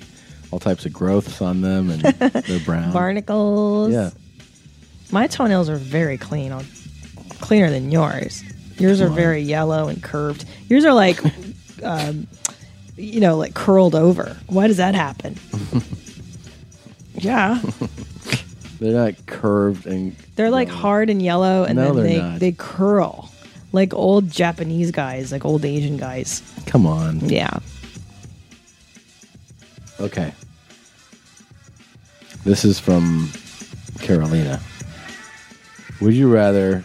all types of growths on them, and they're brown. barnacles. Yeah. My toenails are very clean. Cleaner than yours. Yours are very yellow and curved. Yours are like, um, you know, like curled over. Why does that happen? yeah, They're not curved and they're like hard and yellow, and No, then they're they not. they curl like old Japanese guys, like old Asian guys. come on. Yeah. Okay. This is from Carolina. Would you rather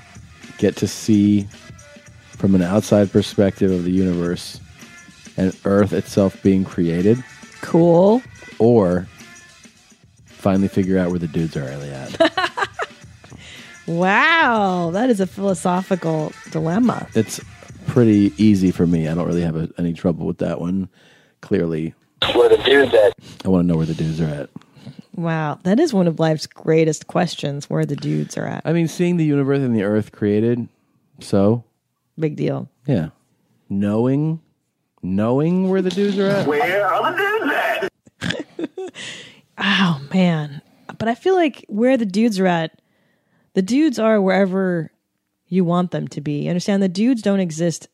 get to see from an outside perspective of the universe and Earth itself being created? Cool. Or finally figure out where the dudes are really at? Wow, that is a philosophical dilemma. it's pretty easy for me. I don't really have a, any trouble with that one. Clearly, Where the dude's at. I want to know where the dudes are at. Wow, that is one of life's greatest questions: where the dudes are at. I mean, seeing the universe and the Earth created, so Big deal. yeah, knowing, knowing where the dudes are at. Where are the dudes at? Oh man, but I feel like where the dudes are at, the dudes are wherever you want them to be. You understand? The dudes don't exist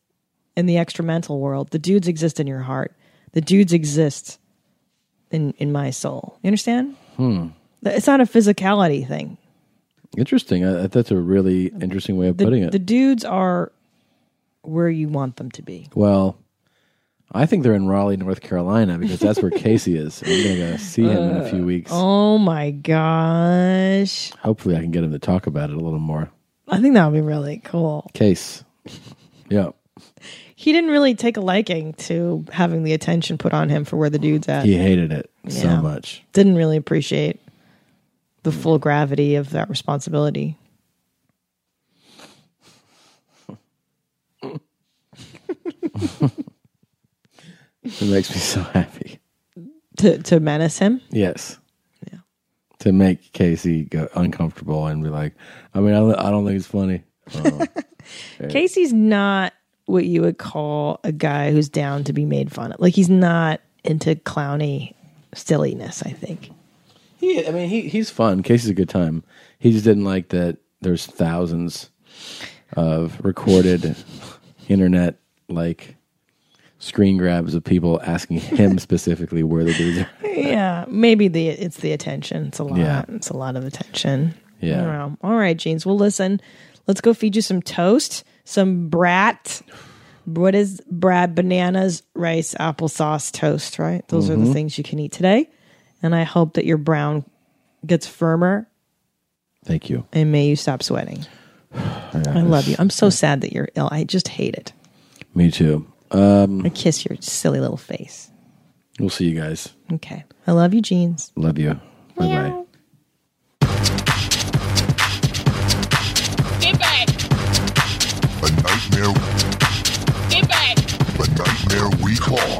in the extramental world. The dudes exist in your heart. The dudes exist in in my soul. You understand? Hmm. It's not a physicality thing. Interesting. I, that's a really interesting way of The, putting it. the dudes are where you want them to be. well, I think they're in Raleigh, North Carolina, because that's where Casey is. I'm going to go see him in a few uh, weeks. Oh my gosh. Hopefully, I can get him to talk about it a little more. I think that would be really cool. Case. Yeah. He didn't really take a liking to having the attention put on him for where the dude's at. He hated it so Yeah. much. Didn't really appreciate the full gravity of that responsibility. It makes me so happy. To to menace him. Yes. Yeah. To make Casey go uncomfortable and be like, I mean, I, don't- I don't think it's funny. Okay. Um, Casey's not what you would call a guy who's down to be made fun of. Like he's not into clowny silliness, I think. He, I mean, he he's fun. Casey's a good time. He just didn't like that. There's thousands of recorded internet like screen grabs of people asking him specifically where the dudes are. Yeah, maybe the it's the attention. It's a lot. Yeah. It's a lot of attention. Yeah. I. All right, Jeans. Well, listen. Let's go feed you some toast, some brat. What is brat bananas, rice, applesauce, toast? Right. Those are the Mhm. things you can eat today. And I hope that your brown gets firmer, Thank you. and may you stop sweating. I love you. I'm so sad that you're ill. I just hate it. Me too. Um, I kiss your silly little face. We'll see you guys. Okay. I love you, jeans. Love you. Bye bye. Goodbye. A nightmare. Goodbye. A nightmare we call.